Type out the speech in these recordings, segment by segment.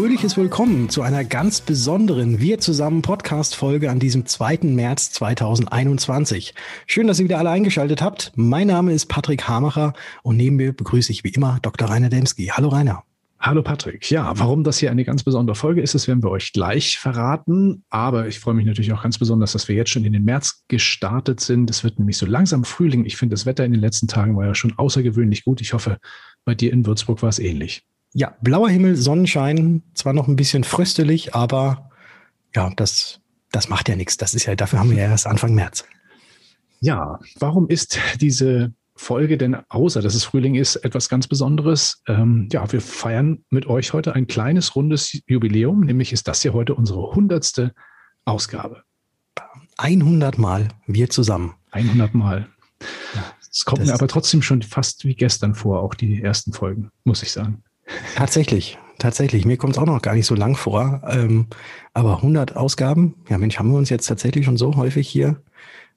Fröhliches Willkommen zu einer ganz besonderen Wir zusammen Podcast-Folge an diesem 2. März 2021. Schön, dass ihr wieder alle eingeschaltet habt. Mein Name ist Patrick Hamacher und neben mir begrüße ich wie immer Dr. Rainer Demski. Hallo Rainer. Hallo Patrick. Ja, warum das hier eine ganz besondere Folge ist, das werden wir euch gleich verraten. Aber ich freue mich natürlich auch ganz besonders, dass wir jetzt schon in den März gestartet sind. Es wird nämlich so langsam Frühling. Ich finde, das Wetter in den letzten Tagen war ja schon außergewöhnlich gut. Ich hoffe, bei dir in Würzburg war es ähnlich. Ja, blauer Himmel, Sonnenschein, zwar noch ein bisschen fröstelig, aber ja, das, das macht ja nichts. Das ist ja, dafür haben wir ja erst Anfang März. Ja, warum ist diese Folge denn außer, dass es Frühling ist, etwas ganz Besonderes? Ähm, ja, wir feiern mit euch heute ein kleines rundes Jubiläum, nämlich ist das hier heute unsere hundertste Ausgabe. 100 Mal wir zusammen. 100 Mal. Es kommt mir aber trotzdem schon fast wie gestern vor, auch die ersten Folgen, muss ich sagen. Tatsächlich, tatsächlich. Mir kommt es auch noch gar nicht so lang vor. Ähm, aber 100 Ausgaben, ja Mensch, haben wir uns jetzt tatsächlich schon so häufig hier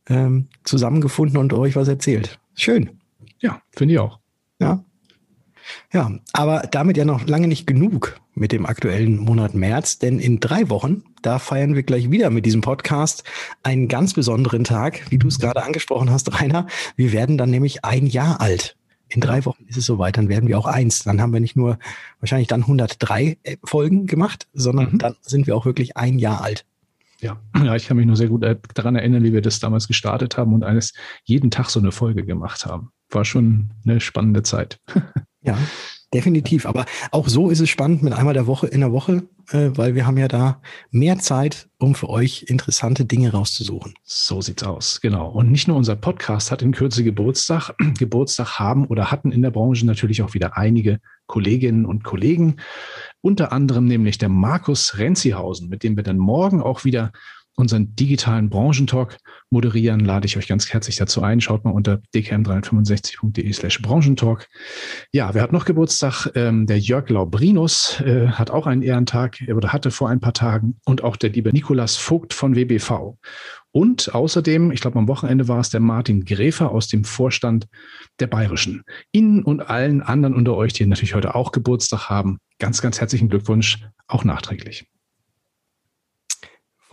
ähm, zusammengefunden und euch was erzählt. Schön. Ja, finde ich auch. Ja. Ja, aber damit ja noch lange nicht genug mit dem aktuellen Monat März, denn in drei Wochen, da feiern wir gleich wieder mit diesem Podcast einen ganz besonderen Tag, wie du es gerade angesprochen hast, Rainer. Wir werden dann nämlich ein Jahr alt. In drei Wochen ist es soweit, dann werden wir auch eins. Dann haben wir nicht nur wahrscheinlich dann 103 äh, Folgen gemacht, sondern mhm. dann sind wir auch wirklich ein Jahr alt. Ja. ja, ich kann mich nur sehr gut äh, daran erinnern, wie wir das damals gestartet haben und eines jeden Tag so eine Folge gemacht haben. War schon eine spannende Zeit. ja, definitiv. Aber auch so ist es spannend mit einmal der Woche in der Woche, äh, weil wir haben ja da mehr Zeit, um für euch interessante Dinge rauszusuchen. So sieht's aus, genau. Und nicht nur unser Podcast hat in Kürze Geburtstag. Geburtstag haben oder hatten in der Branche natürlich auch wieder einige Kolleginnen und Kollegen. Unter anderem nämlich der Markus Renzihausen, mit dem wir dann morgen auch wieder unseren digitalen Branchentalk moderieren, lade ich euch ganz herzlich dazu ein. Schaut mal unter dkm365.de slash Branchentalk. Ja, wer hat noch Geburtstag? Ähm, der Jörg Laubrinus äh, hat auch einen Ehrentag oder hatte vor ein paar Tagen und auch der liebe Nikolas Vogt von WBV. Und außerdem, ich glaube am Wochenende war es der Martin Gräfer aus dem Vorstand der Bayerischen. Ihnen und allen anderen unter euch, die natürlich heute auch Geburtstag haben, ganz, ganz herzlichen Glückwunsch, auch nachträglich.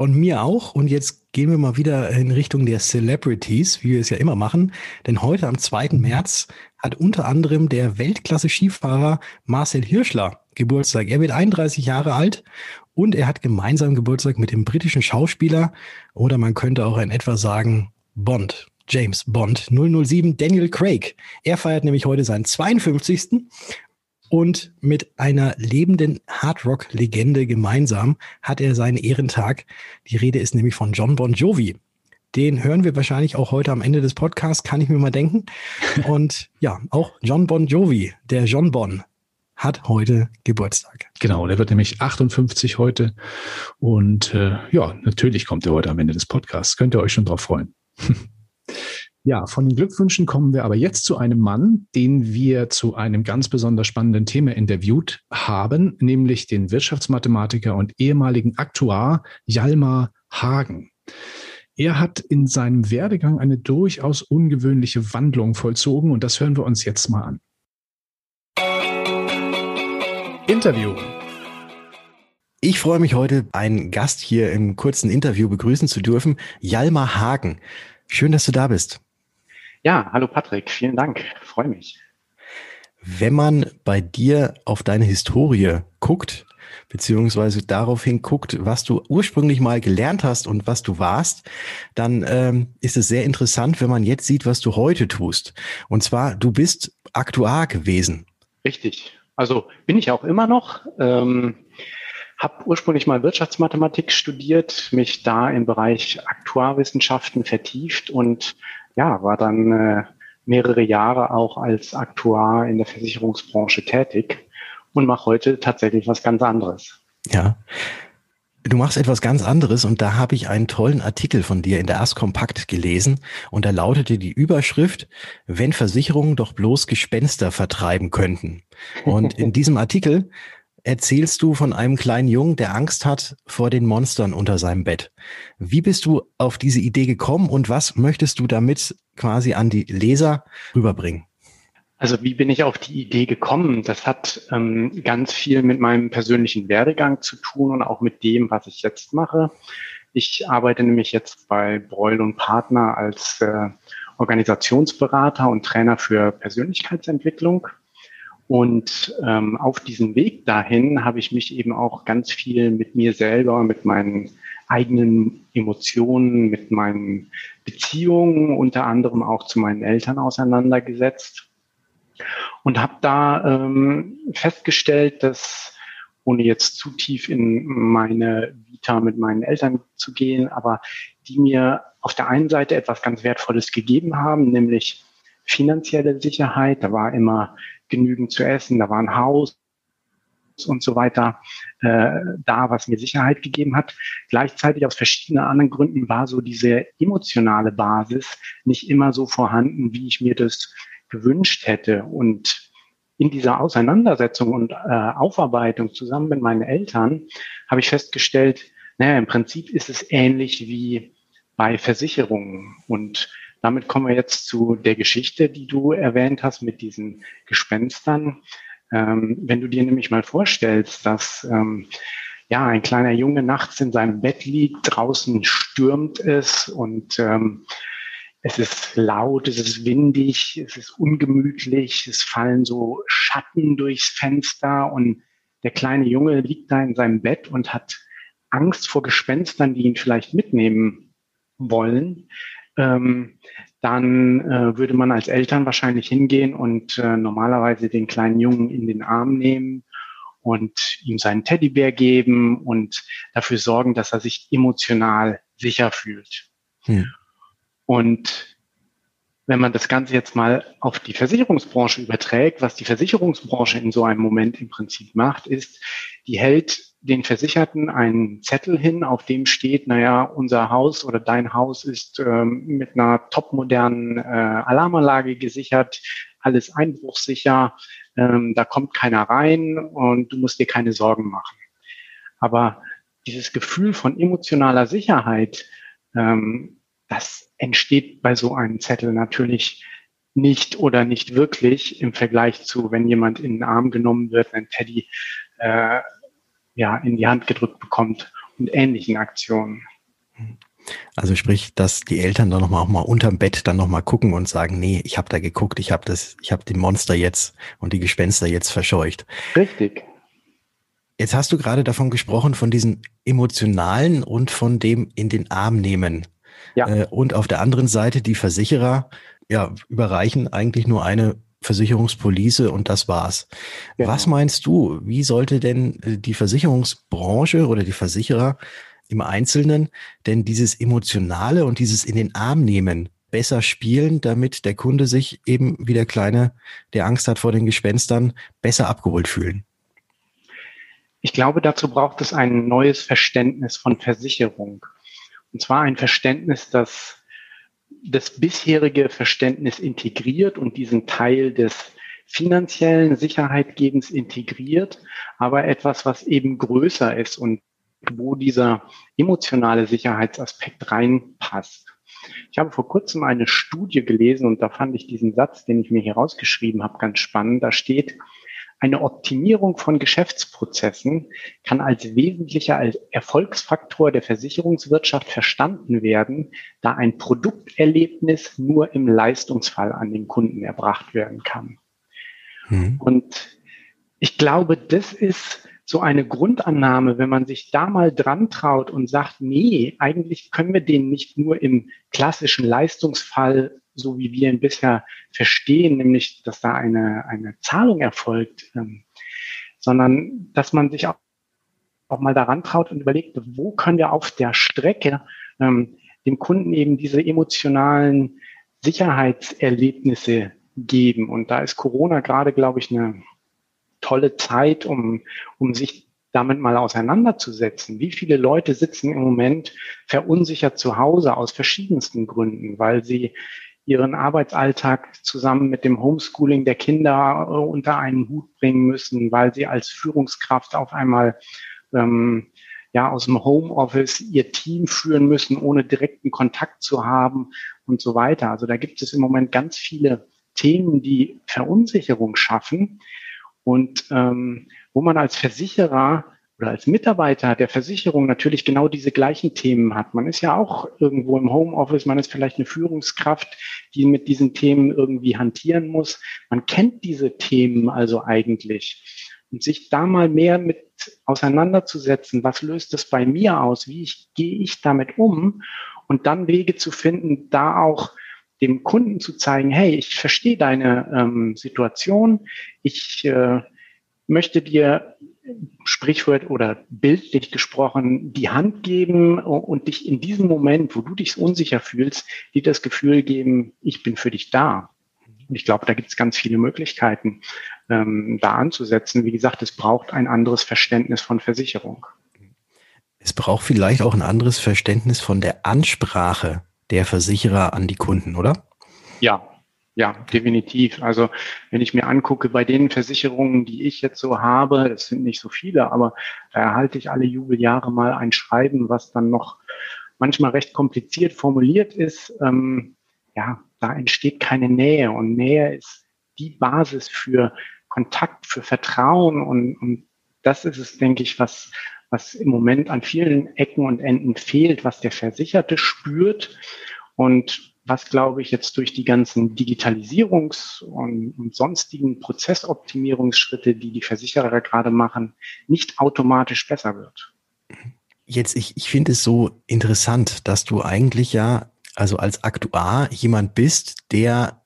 Von mir auch. Und jetzt gehen wir mal wieder in Richtung der Celebrities, wie wir es ja immer machen. Denn heute am 2. März hat unter anderem der Weltklasse-Skifahrer Marcel Hirschler Geburtstag. Er wird 31 Jahre alt und er hat gemeinsam Geburtstag mit dem britischen Schauspieler oder man könnte auch in etwa sagen Bond. James Bond 007 Daniel Craig. Er feiert nämlich heute seinen 52 und mit einer lebenden Hardrock-Legende gemeinsam hat er seinen Ehrentag. Die Rede ist nämlich von John Bon Jovi. Den hören wir wahrscheinlich auch heute am Ende des Podcasts, kann ich mir mal denken. Und ja, auch John Bon Jovi, der John Bon, hat heute Geburtstag. Genau, der wird nämlich 58 heute. Und äh, ja, natürlich kommt er heute am Ende des Podcasts. Könnt ihr euch schon drauf freuen. Ja, von den Glückwünschen kommen wir aber jetzt zu einem Mann, den wir zu einem ganz besonders spannenden Thema interviewt haben, nämlich den Wirtschaftsmathematiker und ehemaligen Aktuar Jalmar Hagen. Er hat in seinem Werdegang eine durchaus ungewöhnliche Wandlung vollzogen und das hören wir uns jetzt mal an. Interview. Ich freue mich heute, einen Gast hier im kurzen Interview begrüßen zu dürfen, Jalmar Hagen. Schön, dass du da bist. Ja, hallo Patrick, vielen Dank, freue mich. Wenn man bei dir auf deine Historie guckt, beziehungsweise darauf hinguckt, was du ursprünglich mal gelernt hast und was du warst, dann ähm, ist es sehr interessant, wenn man jetzt sieht, was du heute tust. Und zwar, du bist Aktuar gewesen. Richtig. Also bin ich auch immer noch. Ähm, habe ursprünglich mal Wirtschaftsmathematik studiert, mich da im Bereich Aktuarwissenschaften vertieft und ja, war dann äh, mehrere Jahre auch als Aktuar in der Versicherungsbranche tätig und mache heute tatsächlich was ganz anderes. Ja. Du machst etwas ganz anderes und da habe ich einen tollen Artikel von dir in der Ast Kompakt gelesen und da lautete die Überschrift, wenn Versicherungen doch bloß Gespenster vertreiben könnten. Und in diesem Artikel erzählst du von einem kleinen Jungen, der Angst hat vor den Monstern unter seinem Bett. Wie bist du auf diese Idee gekommen und was möchtest du damit quasi an die Leser rüberbringen? Also wie bin ich auf die Idee gekommen? Das hat ähm, ganz viel mit meinem persönlichen Werdegang zu tun und auch mit dem, was ich jetzt mache. Ich arbeite nämlich jetzt bei Breul und Partner als äh, Organisationsberater und Trainer für Persönlichkeitsentwicklung. Und ähm, auf diesem Weg dahin habe ich mich eben auch ganz viel mit mir selber, mit meinen eigenen Emotionen, mit meinen Beziehungen, unter anderem auch zu meinen Eltern auseinandergesetzt und habe da ähm, festgestellt, dass ohne jetzt zu tief in meine Vita mit meinen Eltern zu gehen, aber die mir auf der einen Seite etwas ganz Wertvolles gegeben haben, nämlich finanzielle Sicherheit. Da war immer genügend zu essen, da war ein Haus und so weiter äh, da, was mir Sicherheit gegeben hat. Gleichzeitig aus verschiedenen anderen Gründen war so diese emotionale Basis nicht immer so vorhanden, wie ich mir das gewünscht hätte. Und in dieser Auseinandersetzung und äh, Aufarbeitung zusammen mit meinen Eltern habe ich festgestellt, naja, im Prinzip ist es ähnlich wie bei Versicherungen. Und damit kommen wir jetzt zu der Geschichte, die du erwähnt hast mit diesen Gespenstern. Ähm, wenn du dir nämlich mal vorstellst, dass ähm, ja ein kleiner Junge nachts in seinem Bett liegt, draußen stürmt es und ähm, es ist laut, es ist windig, es ist ungemütlich, es fallen so Schatten durchs Fenster und der kleine Junge liegt da in seinem Bett und hat Angst vor Gespenstern, die ihn vielleicht mitnehmen wollen. Ähm, dann äh, würde man als Eltern wahrscheinlich hingehen und äh, normalerweise den kleinen Jungen in den Arm nehmen und ihm seinen Teddybär geben und dafür sorgen, dass er sich emotional sicher fühlt. Hm. Und wenn man das Ganze jetzt mal auf die Versicherungsbranche überträgt, was die Versicherungsbranche in so einem Moment im Prinzip macht, ist, die hält den Versicherten einen Zettel hin, auf dem steht, naja, unser Haus oder dein Haus ist ähm, mit einer topmodernen äh, Alarmanlage gesichert, alles einbruchsicher, ähm, da kommt keiner rein und du musst dir keine Sorgen machen. Aber dieses Gefühl von emotionaler Sicherheit, ähm, das entsteht bei so einem Zettel natürlich nicht oder nicht wirklich im Vergleich zu, wenn jemand in den Arm genommen wird, ein Teddy äh, ja, in die Hand gedrückt bekommt und ähnlichen Aktionen. Also sprich, dass die Eltern dann nochmal auch mal unterm Bett dann nochmal gucken und sagen, nee, ich habe da geguckt, ich habe das, ich habe die Monster jetzt und die Gespenster jetzt verscheucht. Richtig. Jetzt hast du gerade davon gesprochen, von diesem emotionalen und von dem in den Arm nehmen. Ja. Äh, und auf der anderen Seite die Versicherer ja, überreichen eigentlich nur eine Versicherungspolice und das war's. Genau. Was meinst du, wie sollte denn äh, die Versicherungsbranche oder die Versicherer im Einzelnen denn dieses Emotionale und dieses in den Arm nehmen besser spielen, damit der Kunde sich eben wie der Kleine, der Angst hat vor den Gespenstern, besser abgeholt fühlen? Ich glaube, dazu braucht es ein neues Verständnis von Versicherung. Und zwar ein Verständnis, das das bisherige Verständnis integriert und diesen Teil des finanziellen Sicherheitgebens integriert, aber etwas, was eben größer ist und wo dieser emotionale Sicherheitsaspekt reinpasst. Ich habe vor kurzem eine Studie gelesen und da fand ich diesen Satz, den ich mir hier rausgeschrieben habe, ganz spannend. Da steht, eine Optimierung von Geschäftsprozessen kann als wesentlicher Erfolgsfaktor der Versicherungswirtschaft verstanden werden, da ein Produkterlebnis nur im Leistungsfall an den Kunden erbracht werden kann. Mhm. Und ich glaube, das ist so eine Grundannahme, wenn man sich da mal dran traut und sagt, nee, eigentlich können wir den nicht nur im klassischen Leistungsfall so wie wir ihn bisher verstehen, nämlich dass da eine, eine Zahlung erfolgt, ähm, sondern dass man sich auch, auch mal daran traut und überlegt, wo können wir auf der Strecke ähm, dem Kunden eben diese emotionalen Sicherheitserlebnisse geben. Und da ist Corona gerade, glaube ich, eine tolle Zeit, um, um sich damit mal auseinanderzusetzen. Wie viele Leute sitzen im Moment verunsichert zu Hause aus verschiedensten Gründen, weil sie ihren Arbeitsalltag zusammen mit dem Homeschooling der Kinder äh, unter einen Hut bringen müssen, weil sie als Führungskraft auf einmal ähm, ja aus dem Homeoffice ihr Team führen müssen, ohne direkten Kontakt zu haben und so weiter. Also da gibt es im Moment ganz viele Themen, die Verunsicherung schaffen und ähm, wo man als Versicherer oder als Mitarbeiter der Versicherung natürlich genau diese gleichen Themen hat. Man ist ja auch irgendwo im Homeoffice, man ist vielleicht eine Führungskraft, die mit diesen Themen irgendwie hantieren muss. Man kennt diese Themen also eigentlich. Und sich da mal mehr mit auseinanderzusetzen, was löst das bei mir aus, wie ich, gehe ich damit um und dann Wege zu finden, da auch dem Kunden zu zeigen, hey, ich verstehe deine ähm, Situation, ich äh, möchte dir Sprichwort oder bildlich gesprochen die Hand geben und dich in diesem Moment, wo du dich unsicher fühlst, dir das Gefühl geben, ich bin für dich da. Und ich glaube, da gibt es ganz viele Möglichkeiten, ähm, da anzusetzen. Wie gesagt, es braucht ein anderes Verständnis von Versicherung. Es braucht vielleicht auch ein anderes Verständnis von der Ansprache der Versicherer an die Kunden, oder? Ja, ja, definitiv. Also wenn ich mir angucke, bei den Versicherungen, die ich jetzt so habe, es sind nicht so viele, aber da erhalte ich alle Jubeljahre mal ein Schreiben, was dann noch manchmal recht kompliziert formuliert ist. Ähm, ja, da entsteht keine Nähe und Nähe ist die Basis für Kontakt, für Vertrauen und, und das ist es, denke ich, was, was im Moment an vielen Ecken und Enden fehlt, was der Versicherte spürt und was, glaube ich, jetzt durch die ganzen Digitalisierungs- und, und, sonstigen Prozessoptimierungsschritte, die die Versicherer gerade machen, nicht automatisch besser wird. Jetzt, ich, ich finde es so interessant, dass du eigentlich ja, also als Aktuar jemand bist, der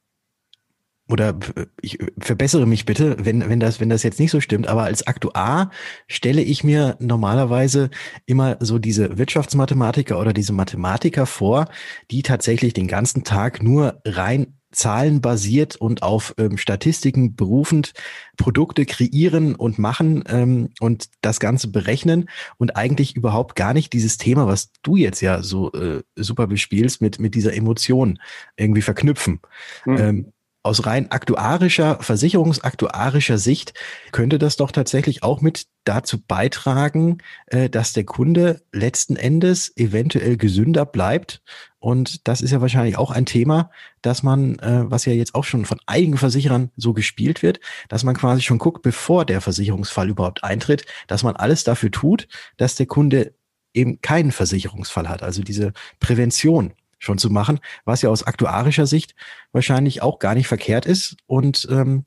oder ich verbessere mich bitte, wenn, wenn, das, wenn das jetzt nicht so stimmt, aber als Aktuar stelle ich mir normalerweise immer so diese Wirtschaftsmathematiker oder diese Mathematiker vor, die tatsächlich den ganzen Tag nur rein zahlenbasiert und auf ähm, Statistiken berufend Produkte kreieren und machen ähm, und das Ganze berechnen und eigentlich überhaupt gar nicht dieses Thema, was du jetzt ja so äh, super bespielst, mit, mit dieser Emotion irgendwie verknüpfen. Mhm. Ähm, aus rein aktuarischer, versicherungsaktuarischer Sicht könnte das doch tatsächlich auch mit dazu beitragen, äh, dass der Kunde letzten Endes eventuell gesünder bleibt. Und das ist ja wahrscheinlich auch ein Thema, dass man, äh, was ja jetzt auch schon von einigen Versicherern so gespielt wird, dass man quasi schon guckt, bevor der Versicherungsfall überhaupt eintritt, dass man alles dafür tut, dass der Kunde eben keinen Versicherungsfall hat. Also diese Prävention schon zu machen, was ja aus aktuarischer Sicht wahrscheinlich auch gar nicht verkehrt ist. Und ähm,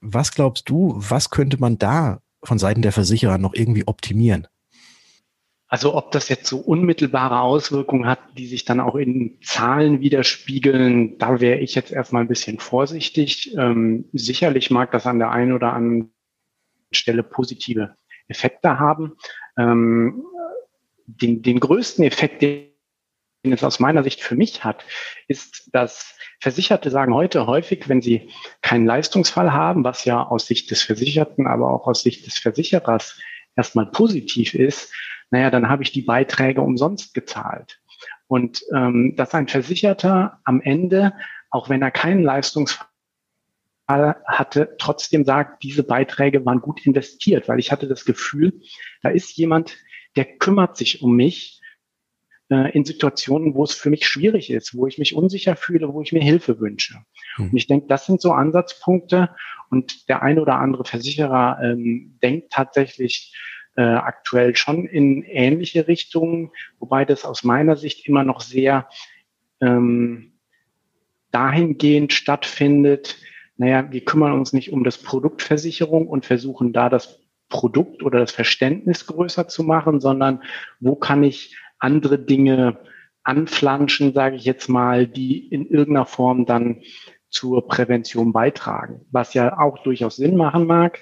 was glaubst du, was könnte man da von Seiten der Versicherer noch irgendwie optimieren? Also ob das jetzt so unmittelbare Auswirkungen hat, die sich dann auch in Zahlen widerspiegeln, da wäre ich jetzt erstmal ein bisschen vorsichtig. Ähm, sicherlich mag das an der einen oder anderen Stelle positive Effekte haben. Ähm, den, den größten Effekt, den den es aus meiner Sicht für mich hat, ist, dass Versicherte sagen heute häufig, wenn sie keinen Leistungsfall haben, was ja aus Sicht des Versicherten, aber auch aus Sicht des Versicherers erstmal positiv ist, naja, dann habe ich die Beiträge umsonst gezahlt. Und ähm, dass ein Versicherter am Ende, auch wenn er keinen Leistungsfall hatte, trotzdem sagt, diese Beiträge waren gut investiert, weil ich hatte das Gefühl, da ist jemand, der kümmert sich um mich äh, in Situationen, wo es für mich schwierig ist, wo ich mich unsicher fühle, wo ich mir Hilfe wünsche. Mhm. Und ich denke, das sind so Ansatzpunkte. Und der eine oder andere Versicherer ähm, denkt tatsächlich äh, aktuell schon in ähnliche Richtungen, wobei das aus meiner Sicht immer noch sehr ähm, dahingehend stattfindet, naja, wir kümmern uns nicht um das Produktversicherung und versuchen da das Produkt oder das Verständnis größer zu machen, sondern wo kann ich andere Dinge anflanschen, sage ich jetzt mal, die in irgendeiner Form dann zur Prävention beitragen, was ja auch durchaus Sinn machen mag.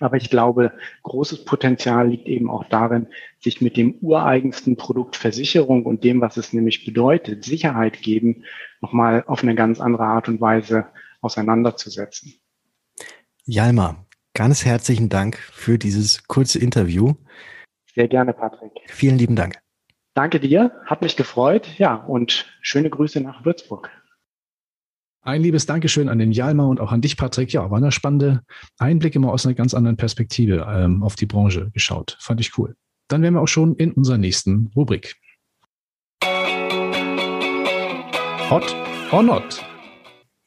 Aber ich glaube, großes Potenzial liegt eben auch darin, sich mit dem ureigensten Produkt Versicherung und dem, was es nämlich bedeutet, Sicherheit geben, nochmal auf eine ganz andere Art und Weise auseinanderzusetzen. Jalma, ganz herzlichen Dank für dieses kurze Interview. Sehr gerne, Patrick. Vielen lieben Dank. Danke dir, hat mich gefreut. Ja, und schöne Grüße nach Würzburg. Ein liebes Dankeschön an den Jalma und auch an dich, Patrick. Ja, war eine spannende Einblick immer aus einer ganz anderen Perspektive ähm, auf die Branche geschaut. Fand ich cool. Dann wären wir auch schon in unserer nächsten Rubrik. Hot or not?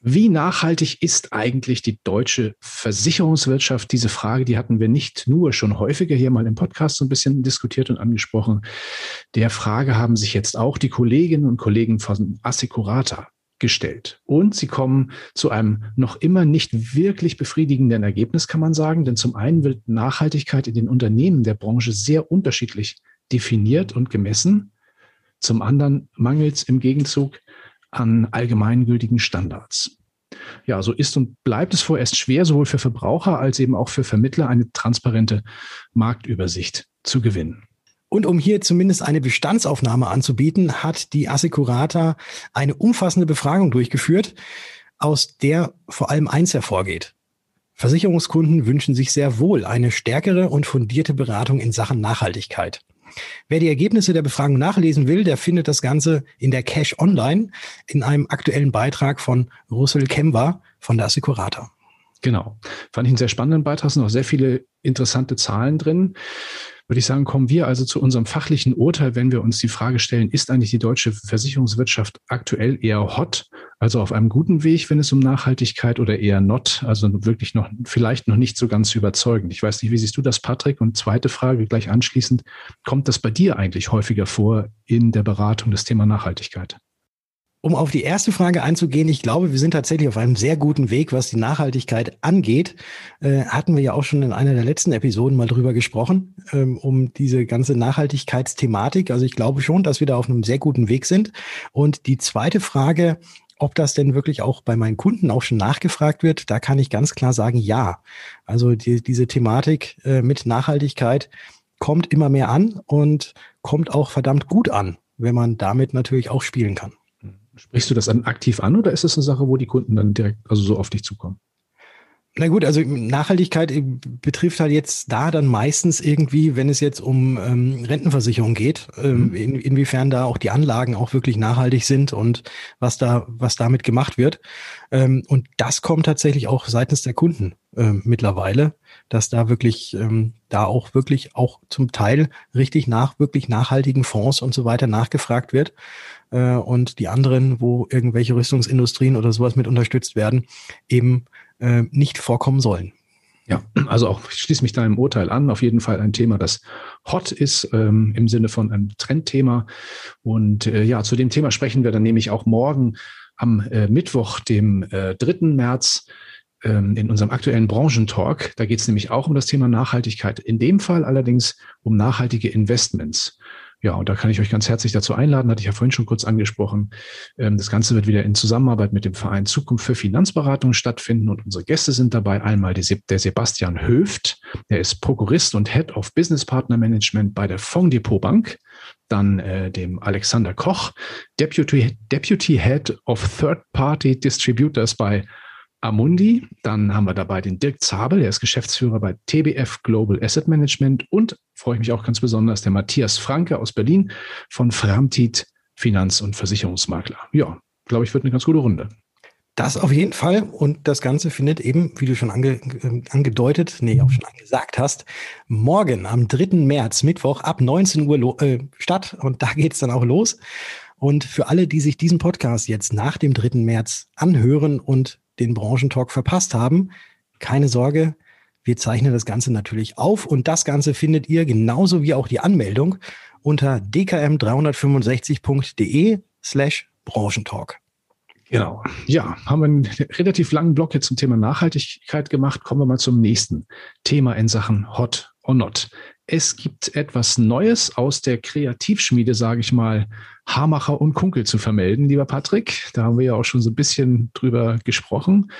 Wie nachhaltig ist eigentlich die deutsche Versicherungswirtschaft? Diese Frage, die hatten wir nicht nur schon häufiger hier mal im Podcast so ein bisschen diskutiert und angesprochen. Der Frage haben sich jetzt auch die Kolleginnen und Kollegen von Assecurata gestellt. Und sie kommen zu einem noch immer nicht wirklich befriedigenden Ergebnis, kann man sagen. Denn zum einen wird Nachhaltigkeit in den Unternehmen der Branche sehr unterschiedlich definiert und gemessen. Zum anderen mangelt es im Gegenzug an allgemeingültigen Standards. Ja, so ist und bleibt es vorerst schwer, sowohl für Verbraucher als eben auch für Vermittler eine transparente Marktübersicht zu gewinnen. Und um hier zumindest eine Bestandsaufnahme anzubieten, hat die Assecurata eine umfassende Befragung durchgeführt, aus der vor allem eins hervorgeht. Versicherungskunden wünschen sich sehr wohl eine stärkere und fundierte Beratung in Sachen Nachhaltigkeit. Wer die Ergebnisse der Befragung nachlesen will, der findet das Ganze in der Cash Online in einem aktuellen Beitrag von Russell Kemba von der Assecurata. Genau. Fand ich einen sehr spannenden Beitrag, sind auch sehr viele interessante Zahlen drin würde ich sagen, kommen wir also zu unserem fachlichen Urteil, wenn wir uns die Frage stellen, ist eigentlich die deutsche Versicherungswirtschaft aktuell eher hot, also auf einem guten Weg, wenn es um Nachhaltigkeit oder eher not, also wirklich noch, vielleicht noch nicht so ganz überzeugend. Ich weiß nicht, wie siehst du das, Patrick? Und zweite Frage gleich anschließend, kommt das bei dir eigentlich häufiger vor in der Beratung des Thema Nachhaltigkeit? Um auf die erste Frage einzugehen, ich glaube, wir sind tatsächlich auf einem sehr guten Weg, was die Nachhaltigkeit angeht. Äh, hatten wir ja auch schon in einer der letzten Episoden mal drüber gesprochen, ähm, um diese ganze Nachhaltigkeitsthematik. Also ich glaube schon, dass wir da auf einem sehr guten Weg sind. Und die zweite Frage, ob das denn wirklich auch bei meinen Kunden auch schon nachgefragt wird, da kann ich ganz klar sagen, ja. Also die, diese Thematik äh, mit Nachhaltigkeit kommt immer mehr an und kommt auch verdammt gut an, wenn man damit natürlich auch spielen kann. Sprichst du das dann aktiv an oder ist das eine Sache, wo die Kunden dann direkt, also so auf dich zukommen? Na gut, also Nachhaltigkeit betrifft halt jetzt da dann meistens irgendwie, wenn es jetzt um ähm, Rentenversicherung geht, ähm, mhm. in, inwiefern da auch die Anlagen auch wirklich nachhaltig sind und was da, was damit gemacht wird. Ähm, und das kommt tatsächlich auch seitens der Kunden ähm, mittlerweile, dass da wirklich, ähm, da auch wirklich auch zum Teil richtig nach wirklich nachhaltigen Fonds und so weiter nachgefragt wird äh, und die anderen, wo irgendwelche Rüstungsindustrien oder sowas mit unterstützt werden, eben äh, nicht vorkommen sollen. Ja, also auch ich schließe mich da im Urteil an. Auf jeden Fall ein Thema, das hot ist ähm, im Sinne von einem Trendthema. Und äh, ja, zu dem Thema sprechen wir dann nämlich auch morgen am äh, Mittwoch, dem äh, 3. März ähm, in unserem aktuellen Branchentalk. Da geht es nämlich auch um das Thema Nachhaltigkeit. In dem Fall allerdings um nachhaltige Investments. Ja, und da kann ich euch ganz herzlich dazu einladen, hatte ich ja vorhin schon kurz angesprochen. Ähm, das Ganze wird wieder in Zusammenarbeit mit dem Verein Zukunft für Finanzberatung stattfinden und unsere Gäste sind dabei einmal der Sebastian Höft, der ist Prokurist und Head of Business Partner Management bei der Fonddepot Bank, dann äh, dem Alexander Koch, Deputy, Deputy Head of Third Party Distributors bei Amundi. Dann haben wir dabei den Dirk Zabel, der ist Geschäftsführer bei TBF Global Asset Management und freue ich mich auch ganz besonders, der Matthias Franke aus Berlin von Framtit Finanz- und Versicherungsmakler. Ja, glaube ich, wird eine ganz gute Runde. Das auf jeden Fall. Und das Ganze findet eben, wie du schon ange, äh, angedeutet, nee, auch schon angesagt hast, morgen am 3. März, Mittwoch ab 19 Uhr äh, statt. Und da geht es dann auch los. Und für alle, die sich diesen Podcast jetzt nach dem 3. März anhören und den Branchentalk verpasst haben, keine Sorge, wir zeichnen das Ganze natürlich auf und das Ganze findet ihr genauso wie auch die Anmeldung unter dkm365.de slash Branchentalk. Genau. Ja, haben wir einen relativ langen Block jetzt zum Thema Nachhaltigkeit gemacht. Kommen wir mal zum nächsten Thema in Sachen Hot or Not. Es gibt etwas Neues aus der Kreativschmiede, sage ich mal, Hamacher und Kunkel zu vermelden, lieber Patrick. Da haben wir ja auch schon so ein bisschen drüber gesprochen.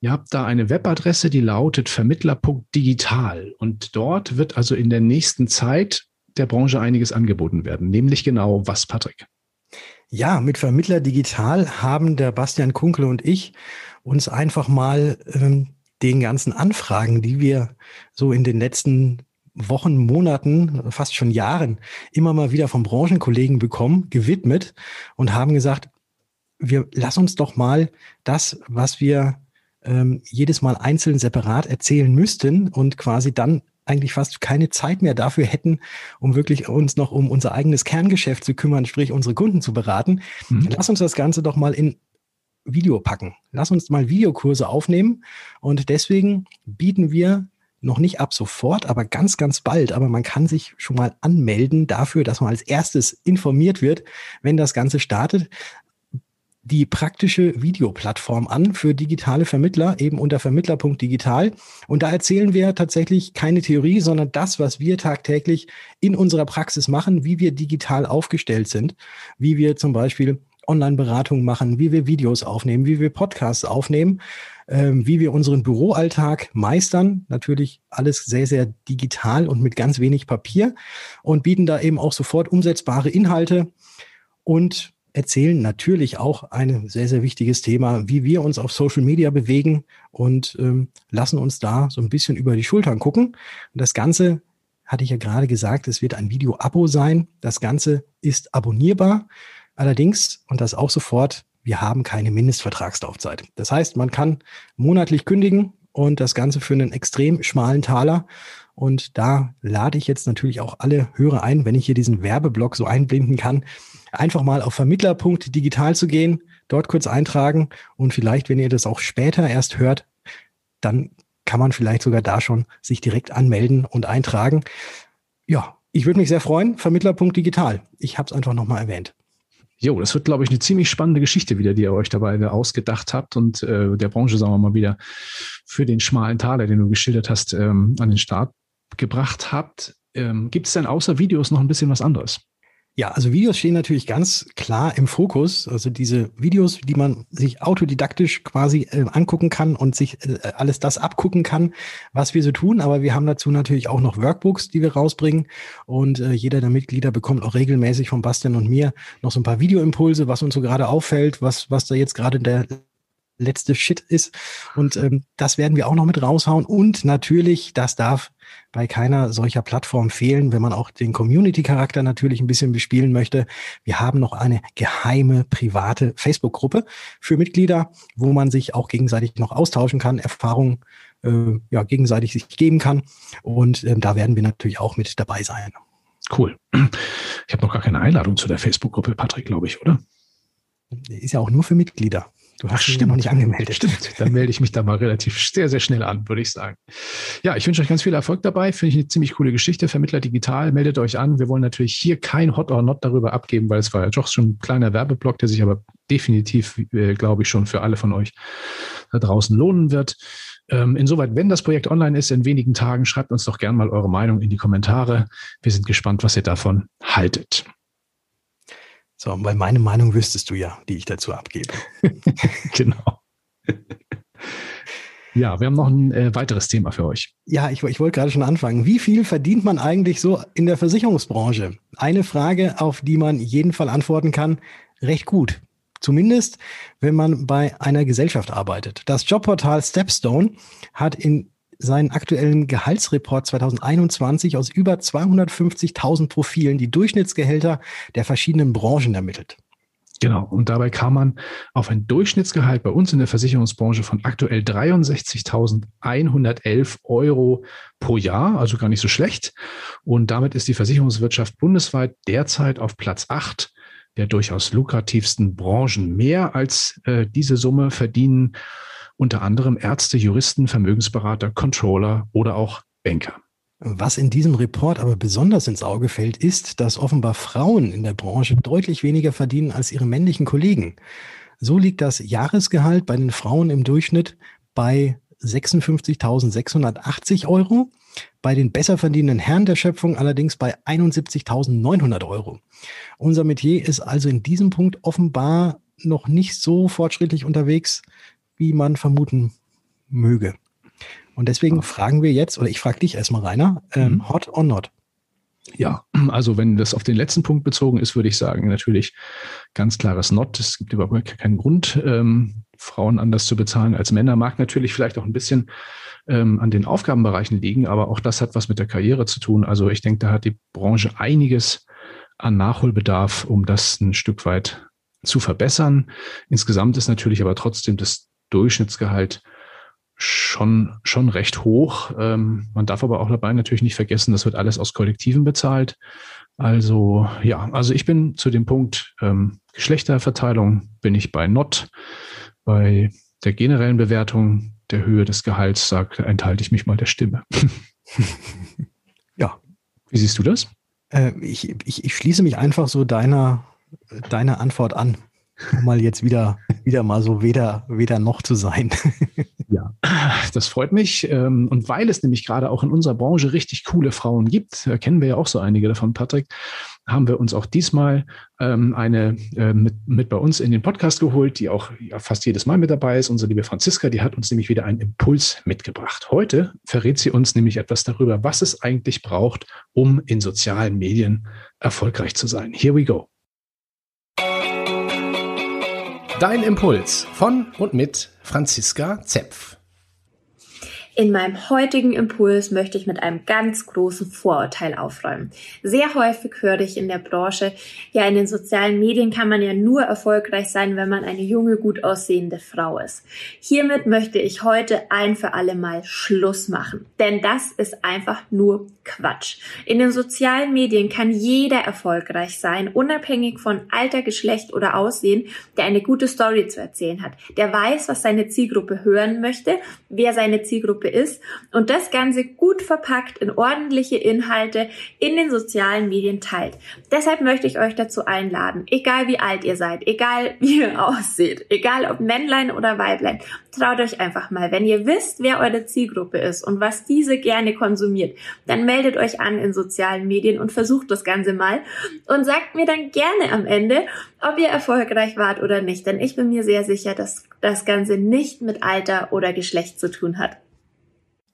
Ihr habt da eine Webadresse, die lautet vermittler.digital. Und dort wird also in der nächsten Zeit der Branche einiges angeboten werden. Nämlich genau was, Patrick? Ja, mit Vermittler Digital haben der Bastian Kunkel und ich uns einfach mal ähm, den ganzen Anfragen, die wir so in den letzten Wochen, Monaten, fast schon Jahren immer mal wieder von Branchenkollegen bekommen, gewidmet und haben gesagt, wir lass uns doch mal das, was wir ähm, jedes Mal einzeln separat erzählen müssten und quasi dann eigentlich fast keine Zeit mehr dafür hätten, um wirklich uns noch um unser eigenes Kerngeschäft zu kümmern, sprich unsere Kunden zu beraten. Mhm. Lass uns das Ganze doch mal in Video packen. Lass uns mal Videokurse aufnehmen. Und deswegen bieten wir noch nicht ab sofort, aber ganz, ganz bald. Aber man kann sich schon mal anmelden dafür, dass man als erstes informiert wird, wenn das Ganze startet die praktische Videoplattform an für digitale Vermittler, eben unter vermittler.digital. Und da erzählen wir tatsächlich keine Theorie, sondern das, was wir tagtäglich in unserer Praxis machen, wie wir digital aufgestellt sind, wie wir zum Beispiel Online-Beratung machen, wie wir Videos aufnehmen, wie wir Podcasts aufnehmen, ähm, wie wir unseren Büroalltag meistern. Natürlich alles sehr, sehr digital und mit ganz wenig Papier und bieten da eben auch sofort umsetzbare Inhalte und erzählen natürlich auch ein sehr, sehr wichtiges Thema, wie wir uns auf Social Media bewegen und ähm, lassen uns da so ein bisschen über die Schultern gucken. Und das Ganze hatte ich ja gerade gesagt, es wird ein Video-Abo sein. Das Ganze ist abonnierbar. Allerdings, und das auch sofort, wir haben keine Mindestvertragslaufzeit. Das heißt, man kann monatlich kündigen und das Ganze für einen extrem schmalen Taler. Und da lade ich jetzt natürlich auch alle Hörer ein, wenn ich hier diesen Werbeblock so einblenden kann, einfach mal auf vermittler.digital zu gehen, dort kurz eintragen und vielleicht, wenn ihr das auch später erst hört, dann kann man vielleicht sogar da schon sich direkt anmelden und eintragen. Ja, ich würde mich sehr freuen. Vermittler.digital. Ich habe es einfach nochmal erwähnt. Jo, das wird, glaube ich, eine ziemlich spannende Geschichte wieder, die ihr euch dabei ausgedacht habt und äh, der Branche, sagen wir mal, wieder für den schmalen Taler, den du geschildert hast, ähm, an den Start gebracht habt. Ähm, Gibt es denn außer Videos noch ein bisschen was anderes? Ja, also Videos stehen natürlich ganz klar im Fokus. Also diese Videos, die man sich autodidaktisch quasi äh, angucken kann und sich äh, alles das abgucken kann, was wir so tun. Aber wir haben dazu natürlich auch noch Workbooks, die wir rausbringen. Und äh, jeder der Mitglieder bekommt auch regelmäßig von Bastian und mir noch so ein paar Videoimpulse, was uns so gerade auffällt, was, was da jetzt gerade der letzte Shit ist. Und ähm, das werden wir auch noch mit raushauen. Und natürlich, das darf bei keiner solcher Plattform fehlen, wenn man auch den Community-Charakter natürlich ein bisschen bespielen möchte. Wir haben noch eine geheime private Facebook-Gruppe für Mitglieder, wo man sich auch gegenseitig noch austauschen kann, Erfahrungen äh, ja, gegenseitig sich geben kann. Und äh, da werden wir natürlich auch mit dabei sein. Cool. Ich habe noch gar keine Einladung zu der Facebook-Gruppe, Patrick, glaube ich, oder? Ist ja auch nur für Mitglieder. Du hast dich noch nicht angemeldet. Stimmt, dann melde ich mich da mal relativ sehr, sehr schnell an, würde ich sagen. Ja, ich wünsche euch ganz viel Erfolg dabei. Finde ich eine ziemlich coole Geschichte. Vermittler digital, meldet euch an. Wir wollen natürlich hier kein Hot or Not darüber abgeben, weil es war ja doch schon ein kleiner Werbeblock, der sich aber definitiv, äh, glaube ich, schon für alle von euch da draußen lohnen wird. Ähm, insoweit, wenn das Projekt online ist in wenigen Tagen, schreibt uns doch gerne mal eure Meinung in die Kommentare. Wir sind gespannt, was ihr davon haltet. So, weil meine Meinung wüsstest du ja, die ich dazu abgebe. genau. Ja, wir haben noch ein äh, weiteres Thema für euch. Ja, ich, ich wollte gerade schon anfangen. Wie viel verdient man eigentlich so in der Versicherungsbranche? Eine Frage, auf die man jeden Fall antworten kann, recht gut. Zumindest, wenn man bei einer Gesellschaft arbeitet. Das Jobportal Stepstone hat in seinen aktuellen Gehaltsreport 2021 aus über 250.000 Profilen die Durchschnittsgehälter der verschiedenen Branchen ermittelt. Genau. Und dabei kam man auf ein Durchschnittsgehalt bei uns in der Versicherungsbranche von aktuell 63.111 Euro pro Jahr, also gar nicht so schlecht. Und damit ist die Versicherungswirtschaft bundesweit derzeit auf Platz 8 der durchaus lukrativsten Branchen. Mehr als äh, diese Summe verdienen unter anderem Ärzte, Juristen, Vermögensberater, Controller oder auch Banker. Was in diesem Report aber besonders ins Auge fällt, ist, dass offenbar Frauen in der Branche deutlich weniger verdienen als ihre männlichen Kollegen. So liegt das Jahresgehalt bei den Frauen im Durchschnitt bei 56.680 Euro, bei den besser verdienenden Herren der Schöpfung allerdings bei 71.900 Euro. Unser Metier ist also in diesem Punkt offenbar noch nicht so fortschrittlich unterwegs, wie man vermuten möge. Und deswegen fragen wir jetzt, oder ich frage dich erstmal, Rainer, ähm, mhm. hot or not? Ja, also wenn das auf den letzten Punkt bezogen ist, würde ich sagen, natürlich ganz klares Not. Es gibt überhaupt keinen Grund, ähm, Frauen anders zu bezahlen als Männer. Mag natürlich vielleicht auch ein bisschen ähm, an den Aufgabenbereichen liegen, aber auch das hat was mit der Karriere zu tun. Also ich denke, da hat die Branche einiges an Nachholbedarf, um das ein Stück weit zu verbessern. Insgesamt ist natürlich aber trotzdem das Durchschnittsgehalt schon, schon recht hoch. Ähm, man darf aber auch dabei natürlich nicht vergessen, das wird alles aus Kollektiven bezahlt. Also ja, also ich bin zu dem Punkt ähm, Geschlechterverteilung bin ich bei Not. bei der generellen Bewertung der Höhe des Gehalts sagt, enthalte ich mich mal der Stimme. ja. Wie siehst du das? Äh, ich, ich, ich schließe mich einfach so deiner, deiner Antwort an mal jetzt wieder, wieder mal so weder, weder noch zu sein. ja, das freut mich. Ähm, und weil es nämlich gerade auch in unserer Branche richtig coole Frauen gibt, kennen wir ja auch so einige davon, Patrick, haben wir uns auch diesmal ähm, eine äh, mit, mit bei uns in den Podcast geholt, die auch fast jedes Mal mit dabei ist. Unsere liebe Franziska, die hat uns nämlich wieder einen Impuls mitgebracht. Heute verrät sie uns nämlich etwas darüber, was es eigentlich braucht, um in sozialen Medien erfolgreich zu sein. Here we go. Dein Impuls von und mit Franziska Zepf. In meinem heutigen Impuls möchte ich mit einem ganz großen Vorurteil aufräumen. Sehr häufig höre ich in der Branche, ja, in den sozialen Medien kann man ja nur erfolgreich sein, wenn man eine junge, gut aussehende Frau ist. Hiermit möchte ich heute ein für alle Mal Schluss machen. Denn das ist einfach nur Quatsch. In den sozialen Medien kann jeder erfolgreich sein, unabhängig von Alter, Geschlecht oder Aussehen, der eine gute Story zu erzählen hat. Der weiß, was seine Zielgruppe hören möchte, wer seine Zielgruppe Zielgruppe ist und das Ganze gut verpackt in ordentliche Inhalte in den sozialen Medien teilt. Deshalb möchte ich euch dazu einladen, egal wie alt ihr seid, egal wie ihr aussieht, egal ob Männlein oder Weiblein, traut euch einfach mal. Wenn ihr wisst, wer eure Zielgruppe ist und was diese gerne konsumiert, dann meldet euch an in sozialen Medien und versucht das Ganze mal und sagt mir dann gerne am Ende, ob ihr erfolgreich wart oder nicht. Denn ich bin mir sehr sicher, dass das Ganze nicht mit Alter oder Geschlecht zu tun hat.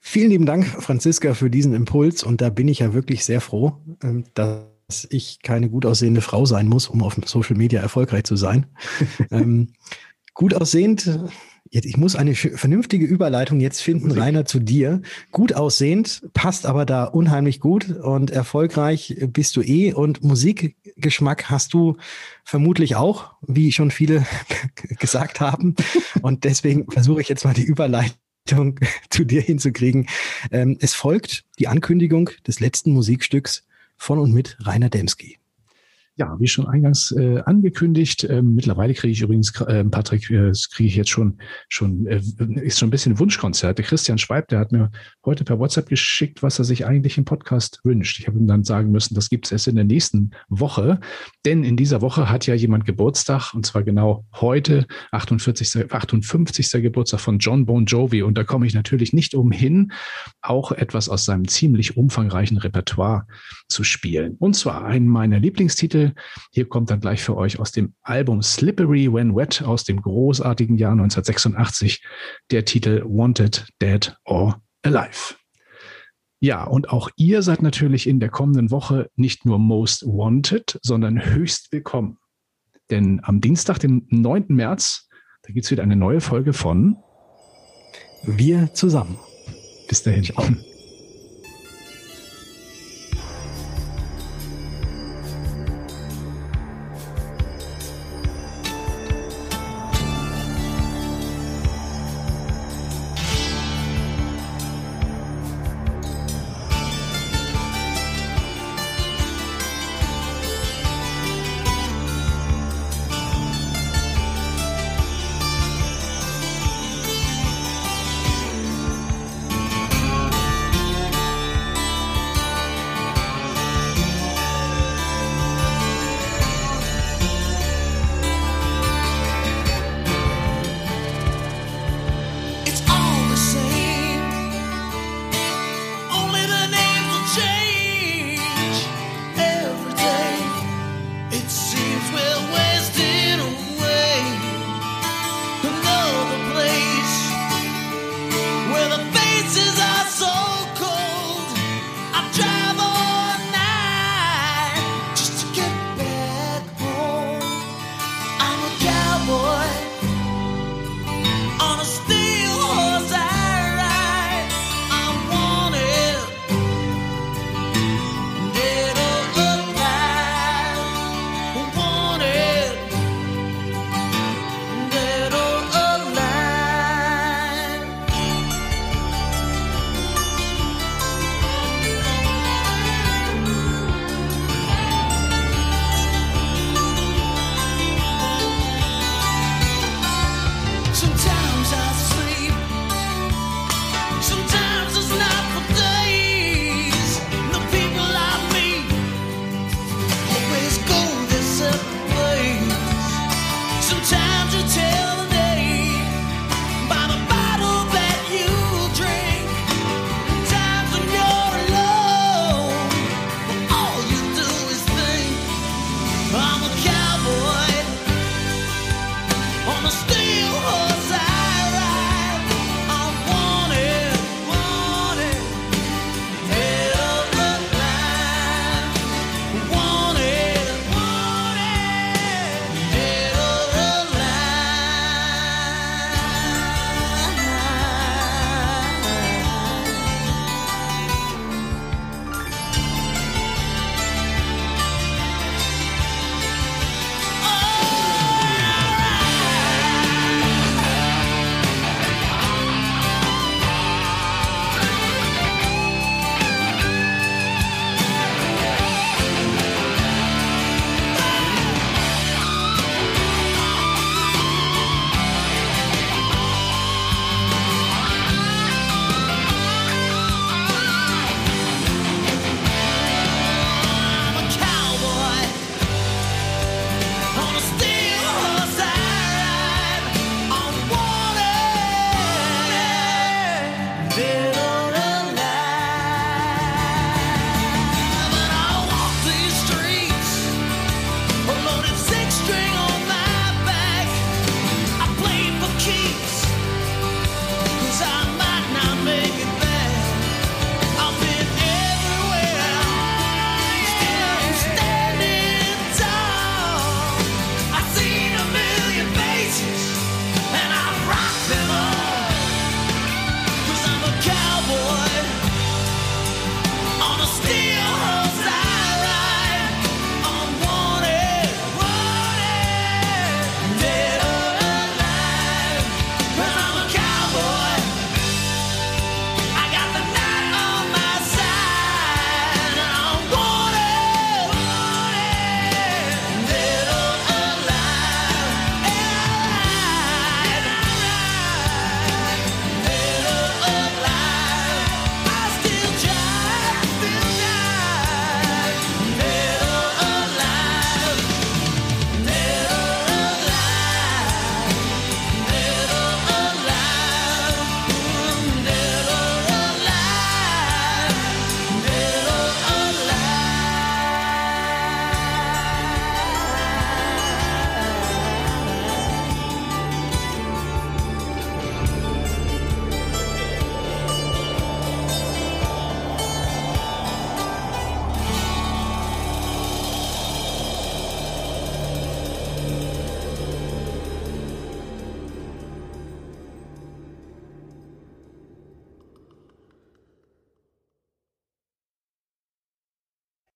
Vielen lieben Dank, Franziska, für diesen Impuls. Und da bin ich ja wirklich sehr froh, ähm, dass ich keine gut aussehende Frau sein muss, um auf Social Media erfolgreich zu sein. ähm, gut aussehend, jetzt, ich muss eine vernünftige Überleitung jetzt finden. Rainer, zu dir. Gut aussehend, passt aber da unheimlich gut und erfolgreich bist du eh und Musikgeschmack hast du vermutlich auch, wie schon viele gesagt haben. Und deswegen versuche ich jetzt mal die Überleitung zu dir hinzukriegen. Ähm, es folgt die Ankündigung des letzten Musikstücks von und mit Rainer Demski. Ja, wie schon eingangs äh, angekündigt, äh, mittlerweile kriege ich übrigens, äh, Patrick, äh, kriege ich jetzt schon, schon äh, ist schon ein bisschen Wunschkonzert. Der Christian Schweib, der hat mir heute per WhatsApp geschickt, was er sich eigentlich im Podcast wünscht. Ich habe ihm dann sagen müssen, das gibt es erst in der nächsten Woche, denn in dieser Woche hat ja jemand Geburtstag und zwar genau heute, 48. 58. Geburtstag von John Bon Jovi und da komme ich natürlich nicht umhin, auch etwas aus seinem ziemlich umfangreichen Repertoire zu spielen. Und zwar einen meiner Lieblingstitel hier kommt dann gleich für euch aus dem Album Slippery When Wet aus dem großartigen Jahr 1986 der Titel Wanted, Dead or Alive. Ja, und auch ihr seid natürlich in der kommenden Woche nicht nur Most Wanted, sondern höchst willkommen. Denn am Dienstag, dem 9. März, da gibt es wieder eine neue Folge von Wir zusammen. Bis dahin. Ciao.